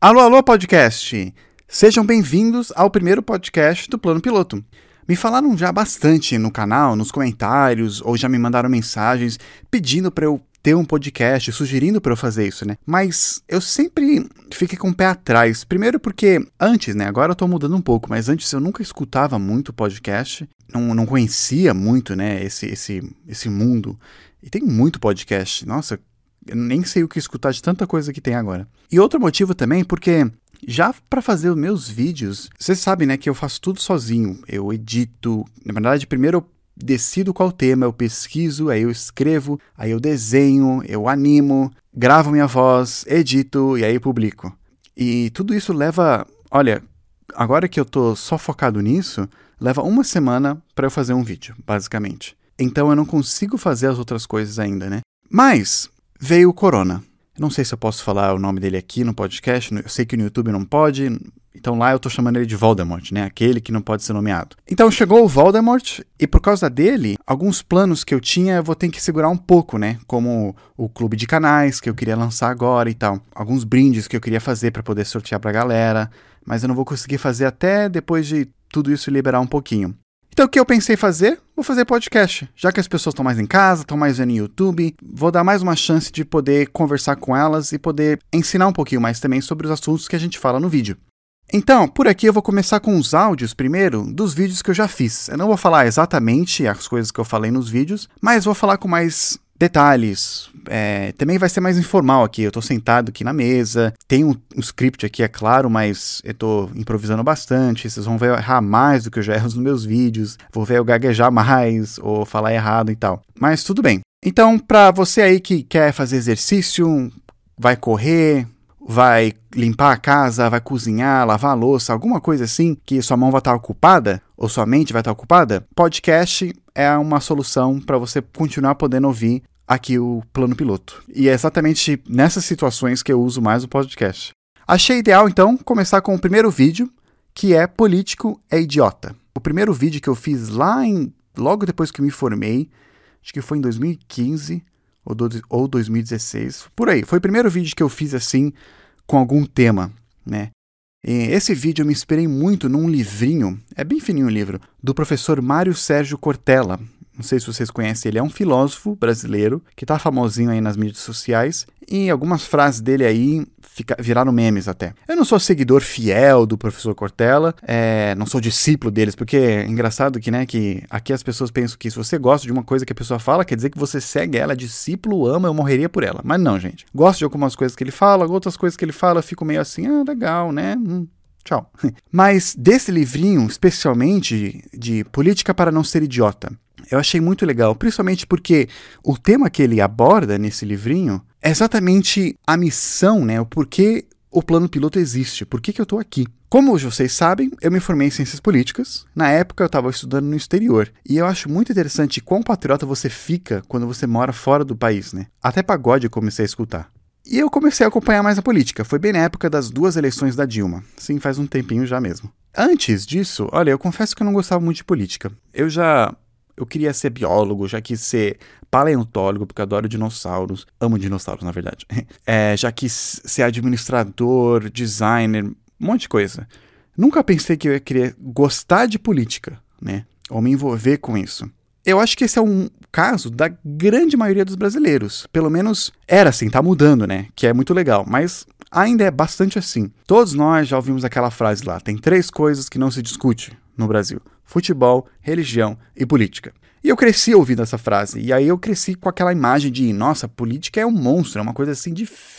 Alô, alô, podcast! Sejam bem-vindos ao primeiro podcast do Plano Piloto. Me falaram já bastante no canal, nos comentários, ou já me mandaram mensagens pedindo para eu ter um podcast, sugerindo para eu fazer isso, né? Mas eu sempre fiquei com o pé atrás. Primeiro porque antes, né? Agora eu tô mudando um pouco, mas antes eu nunca escutava muito podcast, não, não conhecia muito, né? Esse, esse, esse mundo. E tem muito podcast. Nossa, eu nem sei o que escutar de tanta coisa que tem agora. E outro motivo também, porque já para fazer os meus vídeos, você sabe, né, que eu faço tudo sozinho. Eu edito, na verdade, primeiro eu decido qual tema, eu pesquiso, aí eu escrevo, aí eu desenho, eu animo, gravo minha voz, edito e aí publico. E tudo isso leva, olha, agora que eu tô só focado nisso, leva uma semana para eu fazer um vídeo, basicamente. Então eu não consigo fazer as outras coisas ainda, né? Mas veio o corona. Não sei se eu posso falar o nome dele aqui no podcast, eu sei que no YouTube não pode, então lá eu tô chamando ele de Voldemort, né? Aquele que não pode ser nomeado. Então chegou o Voldemort e por causa dele, alguns planos que eu tinha eu vou ter que segurar um pouco, né? Como o clube de canais que eu queria lançar agora e tal. Alguns brindes que eu queria fazer para poder sortear pra galera, mas eu não vou conseguir fazer até depois de tudo isso liberar um pouquinho. Então o que eu pensei fazer? Vou fazer podcast. Já que as pessoas estão mais em casa, estão mais vendo YouTube, vou dar mais uma chance de poder conversar com elas e poder ensinar um pouquinho mais também sobre os assuntos que a gente fala no vídeo. Então, por aqui eu vou começar com os áudios primeiro dos vídeos que eu já fiz. Eu não vou falar exatamente as coisas que eu falei nos vídeos, mas vou falar com mais detalhes. É, também vai ser mais informal aqui. Eu tô sentado aqui na mesa. Tem um, um, script aqui, é claro, mas eu tô improvisando bastante. Vocês vão ver eu errar mais do que eu já erro nos meus vídeos. Vou ver eu gaguejar mais ou falar errado e tal. Mas tudo bem. Então, para você aí que quer fazer exercício, vai correr, vai limpar a casa, vai cozinhar, lavar a louça, alguma coisa assim que sua mão vai estar ocupada ou sua mente vai estar ocupada, podcast é uma solução para você continuar podendo ouvir aqui o plano piloto. E é exatamente nessas situações que eu uso mais o podcast. Achei ideal então começar com o primeiro vídeo, que é Político é Idiota. O primeiro vídeo que eu fiz lá em logo depois que me formei, acho que foi em 2015 ou, do, ou 2016, por aí. Foi o primeiro vídeo que eu fiz assim com algum tema, né? Esse vídeo eu me inspirei muito num livrinho, é bem fininho o livro, do professor Mário Sérgio Cortella. Não sei se vocês conhecem, ele é um filósofo brasileiro que tá famosinho aí nas mídias sociais e algumas frases dele aí fica, viraram memes até. Eu não sou seguidor fiel do professor Cortella, é, não sou discípulo deles, porque é engraçado que, né, que aqui as pessoas pensam que se você gosta de uma coisa que a pessoa fala, quer dizer que você segue ela, discípulo, ama, eu morreria por ela. Mas não, gente. Gosto de algumas coisas que ele fala, outras coisas que ele fala, fico meio assim, ah, legal, né? Hum, tchau. Mas desse livrinho, especialmente de Política para Não Ser Idiota, eu achei muito legal, principalmente porque o tema que ele aborda nesse livrinho é exatamente a missão, né? O porquê o plano piloto existe, por que, que eu estou aqui. Como hoje vocês sabem, eu me formei em ciências políticas. Na época eu estava estudando no exterior. E eu acho muito interessante quão patriota você fica quando você mora fora do país, né? Até pagode eu comecei a escutar. E eu comecei a acompanhar mais a política. Foi bem na época das duas eleições da Dilma. Sim, faz um tempinho já mesmo. Antes disso, olha, eu confesso que eu não gostava muito de política. Eu já eu queria ser biólogo, já quis ser paleontólogo, porque adoro dinossauros. Amo dinossauros, na verdade. É, já quis ser administrador, designer, um monte de coisa. Nunca pensei que eu ia querer gostar de política, né? Ou me envolver com isso. Eu acho que esse é um caso da grande maioria dos brasileiros. Pelo menos era assim, tá mudando, né? Que é muito legal, mas ainda é bastante assim. Todos nós já ouvimos aquela frase lá: tem três coisas que não se discute no Brasil: futebol, religião e política. E eu cresci ouvindo essa frase, e aí eu cresci com aquela imagem de, nossa, política é um monstro, é uma coisa assim difícil.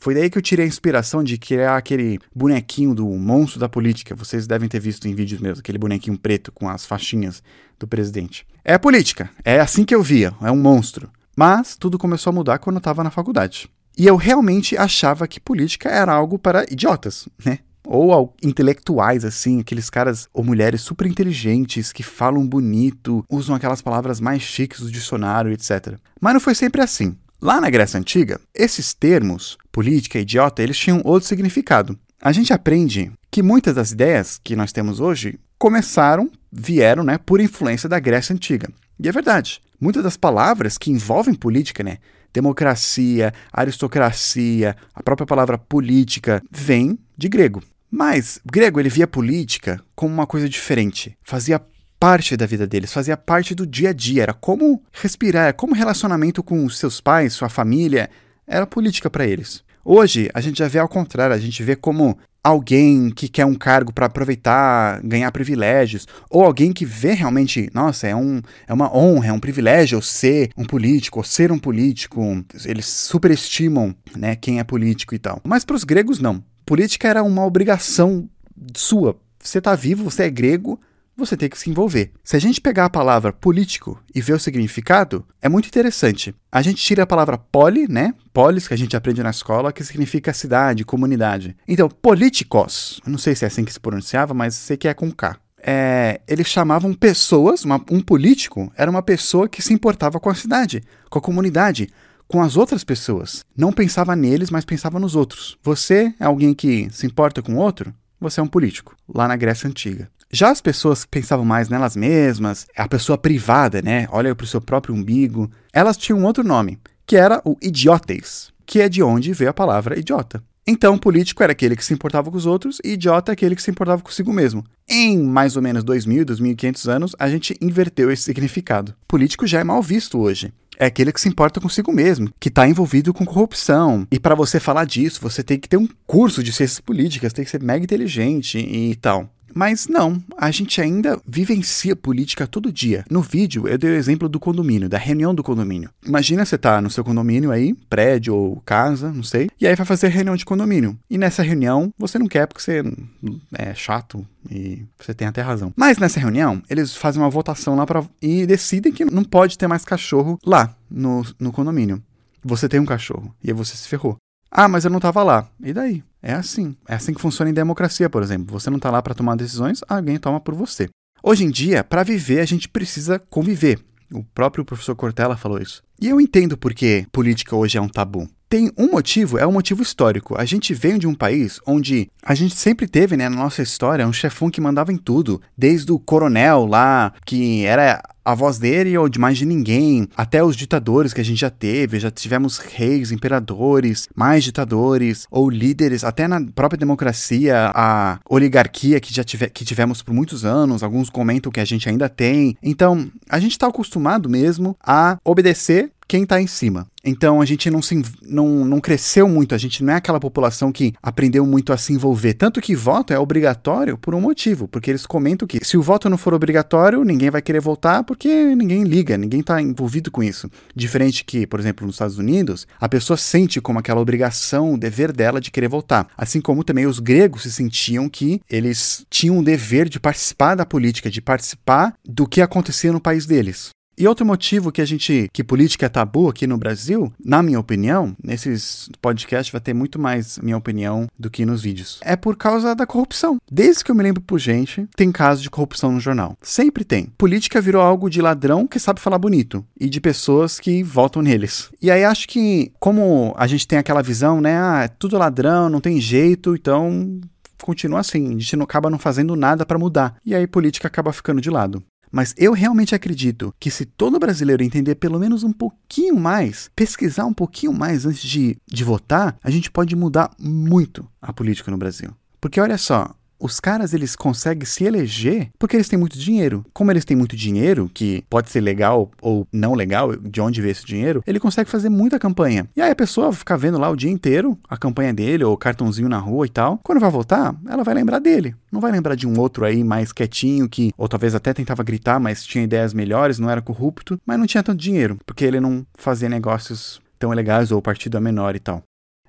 Foi daí que eu tirei a inspiração de criar aquele bonequinho do monstro da política. Vocês devem ter visto em vídeos meus, aquele bonequinho preto com as faixinhas do presidente. É a política, é assim que eu via, é um monstro. Mas tudo começou a mudar quando eu estava na faculdade. E eu realmente achava que política era algo para idiotas, né? Ou intelectuais, assim, aqueles caras ou mulheres super inteligentes que falam bonito, usam aquelas palavras mais chiques do dicionário, etc. Mas não foi sempre assim. Lá na Grécia Antiga, esses termos, política idiota, eles tinham outro significado. A gente aprende que muitas das ideias que nós temos hoje começaram, vieram, né, por influência da Grécia Antiga. E é verdade. Muitas das palavras que envolvem política, né, democracia, aristocracia, a própria palavra política vem de grego. Mas grego ele via política como uma coisa diferente. Fazia parte da vida deles, fazia parte do dia a dia, era como respirar, como relacionamento com os seus pais, sua família, era política para eles. Hoje a gente já vê ao contrário, a gente vê como alguém que quer um cargo para aproveitar, ganhar privilégios, ou alguém que vê realmente, nossa, é, um, é uma honra, é um privilégio ser um político, ou ser um político, eles superestimam né, quem é político e tal. Mas para os gregos, não. Política era uma obrigação sua. Você está vivo, você é grego, você tem que se envolver. Se a gente pegar a palavra político e ver o significado, é muito interessante. A gente tira a palavra poli, né? Polis, que a gente aprende na escola, que significa cidade, comunidade. Então, políticos, não sei se é assim que se pronunciava, mas sei que é com K. É, eles chamavam pessoas, uma, um político era uma pessoa que se importava com a cidade, com a comunidade, com as outras pessoas. Não pensava neles, mas pensava nos outros. Você é alguém que se importa com o outro? Você é um político, lá na Grécia Antiga. Já as pessoas que pensavam mais nelas mesmas, a pessoa privada, né? Olha para o seu próprio umbigo, elas tinham um outro nome, que era o idiotes, que é de onde veio a palavra idiota. Então, político era aquele que se importava com os outros e idiota é aquele que se importava consigo mesmo. Em mais ou menos 2.000, 2.500 anos, a gente inverteu esse significado. Político já é mal visto hoje. É aquele que se importa consigo mesmo, que está envolvido com corrupção. E para você falar disso, você tem que ter um curso de ciências políticas, tem que ser mega inteligente e tal. Mas não, a gente ainda vivencia política todo dia. No vídeo eu dei o exemplo do condomínio, da reunião do condomínio. Imagina você tá no seu condomínio aí, prédio ou casa, não sei, e aí vai fazer reunião de condomínio. E nessa reunião você não quer porque você é chato e você tem até razão. Mas nessa reunião eles fazem uma votação lá para e decidem que não pode ter mais cachorro lá no, no condomínio. Você tem um cachorro e aí você se ferrou. Ah, mas eu não estava lá. E daí? É assim. É assim que funciona em democracia, por exemplo. Você não está lá para tomar decisões, alguém toma por você. Hoje em dia, para viver, a gente precisa conviver. O próprio professor Cortella falou isso. E eu entendo porque política hoje é um tabu. Tem um motivo, é um motivo histórico. A gente veio de um país onde a gente sempre teve, né, na nossa história, um chefão que mandava em tudo, desde o coronel lá, que era a voz dele ou de mais de ninguém, até os ditadores que a gente já teve, já tivemos reis, imperadores, mais ditadores ou líderes, até na própria democracia, a oligarquia que já tive, que tivemos por muitos anos, alguns comentam que a gente ainda tem. Então, a gente está acostumado mesmo a obedecer quem está em cima. Então a gente não, se, não, não cresceu muito, a gente não é aquela população que aprendeu muito a se envolver. Tanto que voto é obrigatório por um motivo, porque eles comentam que se o voto não for obrigatório, ninguém vai querer votar porque ninguém liga, ninguém está envolvido com isso. Diferente que, por exemplo, nos Estados Unidos, a pessoa sente como aquela obrigação, o dever dela de querer votar. Assim como também os gregos se sentiam que eles tinham o dever de participar da política, de participar do que acontecia no país deles. E outro motivo que a gente, que política é tabu aqui no Brasil, na minha opinião, nesses podcasts vai ter muito mais minha opinião do que nos vídeos. É por causa da corrupção. Desde que eu me lembro por gente, tem casos de corrupção no jornal. Sempre tem. Política virou algo de ladrão que sabe falar bonito e de pessoas que votam neles. E aí acho que como a gente tem aquela visão, né, ah, é tudo ladrão, não tem jeito, então continua assim, a gente não acaba não fazendo nada para mudar. E aí política acaba ficando de lado. Mas eu realmente acredito que se todo brasileiro entender pelo menos um pouquinho mais, pesquisar um pouquinho mais antes de, de votar, a gente pode mudar muito a política no Brasil. Porque olha só, os caras eles conseguem se eleger porque eles têm muito dinheiro. Como eles têm muito dinheiro, que pode ser legal ou não legal, de onde vê esse dinheiro, ele consegue fazer muita campanha. E aí a pessoa fica vendo lá o dia inteiro a campanha dele ou o cartãozinho na rua e tal. Quando vai votar, ela vai lembrar dele. Não vai lembrar de um outro aí mais quietinho que, ou talvez até tentava gritar, mas tinha ideias melhores, não era corrupto, mas não tinha tanto dinheiro, porque ele não fazia negócios tão legais ou o partido é menor e tal.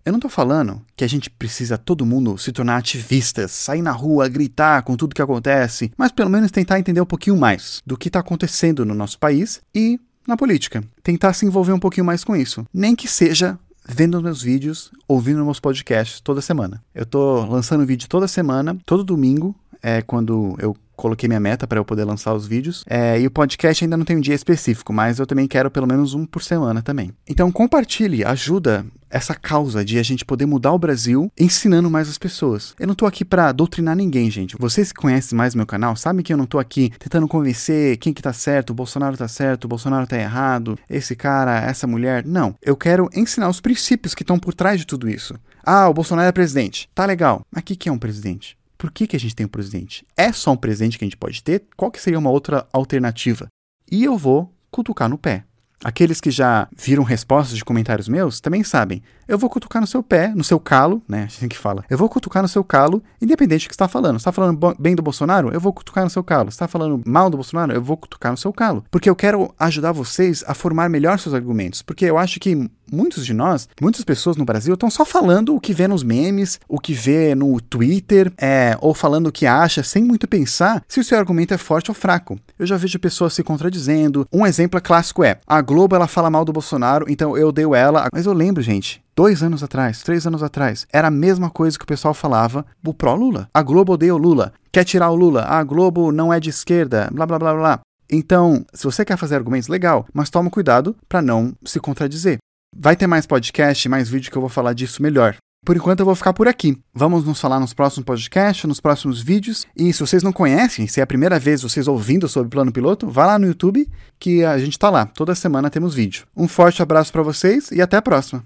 Eu não tô falando que a gente precisa todo mundo se tornar ativistas, sair na rua, gritar com tudo que acontece, mas pelo menos tentar entender um pouquinho mais do que está acontecendo no nosso país e na política. Tentar se envolver um pouquinho mais com isso. Nem que seja vendo meus vídeos, ouvindo meus podcasts toda semana. Eu tô lançando vídeo toda semana, todo domingo, é quando eu coloquei minha meta para eu poder lançar os vídeos. É, e o podcast ainda não tem um dia específico, mas eu também quero pelo menos um por semana também. Então compartilhe, ajuda essa causa de a gente poder mudar o Brasil ensinando mais as pessoas. Eu não tô aqui para doutrinar ninguém, gente. Vocês que conhecem mais meu canal sabem que eu não tô aqui tentando convencer quem que tá certo, o Bolsonaro tá certo, o Bolsonaro tá errado, esse cara, essa mulher. Não. Eu quero ensinar os princípios que estão por trás de tudo isso. Ah, o Bolsonaro é presidente. Tá legal. Mas o que, que é um presidente? Por que, que a gente tem um presidente? É só um presidente que a gente pode ter? Qual que seria uma outra alternativa? E eu vou cutucar no pé. Aqueles que já viram respostas de comentários meus também sabem. Eu vou cutucar no seu pé, no seu calo, né? Assim que fala. Eu vou cutucar no seu calo, independente do que está falando. Está falando bem do Bolsonaro? Eu vou cutucar no seu calo. Está falando mal do Bolsonaro? Eu vou cutucar no seu calo. Porque eu quero ajudar vocês a formar melhor seus argumentos. Porque eu acho que muitos de nós, muitas pessoas no Brasil, estão só falando o que vê nos memes, o que vê no Twitter, é, ou falando o que acha, sem muito pensar se o seu argumento é forte ou fraco. Eu já vejo pessoas se contradizendo. Um exemplo clássico é: a Globo ela fala mal do Bolsonaro, então eu odeio ela. Mas eu lembro, gente, dois anos atrás, três anos atrás, era a mesma coisa que o pessoal falava o pró-Lula. A Globo odeia o Lula, quer tirar o Lula, a Globo não é de esquerda, blá blá blá blá. Então, se você quer fazer argumentos, legal, mas toma cuidado para não se contradizer. Vai ter mais podcast, mais vídeo que eu vou falar disso melhor. Por enquanto eu vou ficar por aqui. Vamos nos falar nos próximos podcasts, nos próximos vídeos. E se vocês não conhecem, se é a primeira vez vocês ouvindo sobre plano piloto, vá lá no YouTube que a gente tá lá. Toda semana temos vídeo. Um forte abraço para vocês e até a próxima.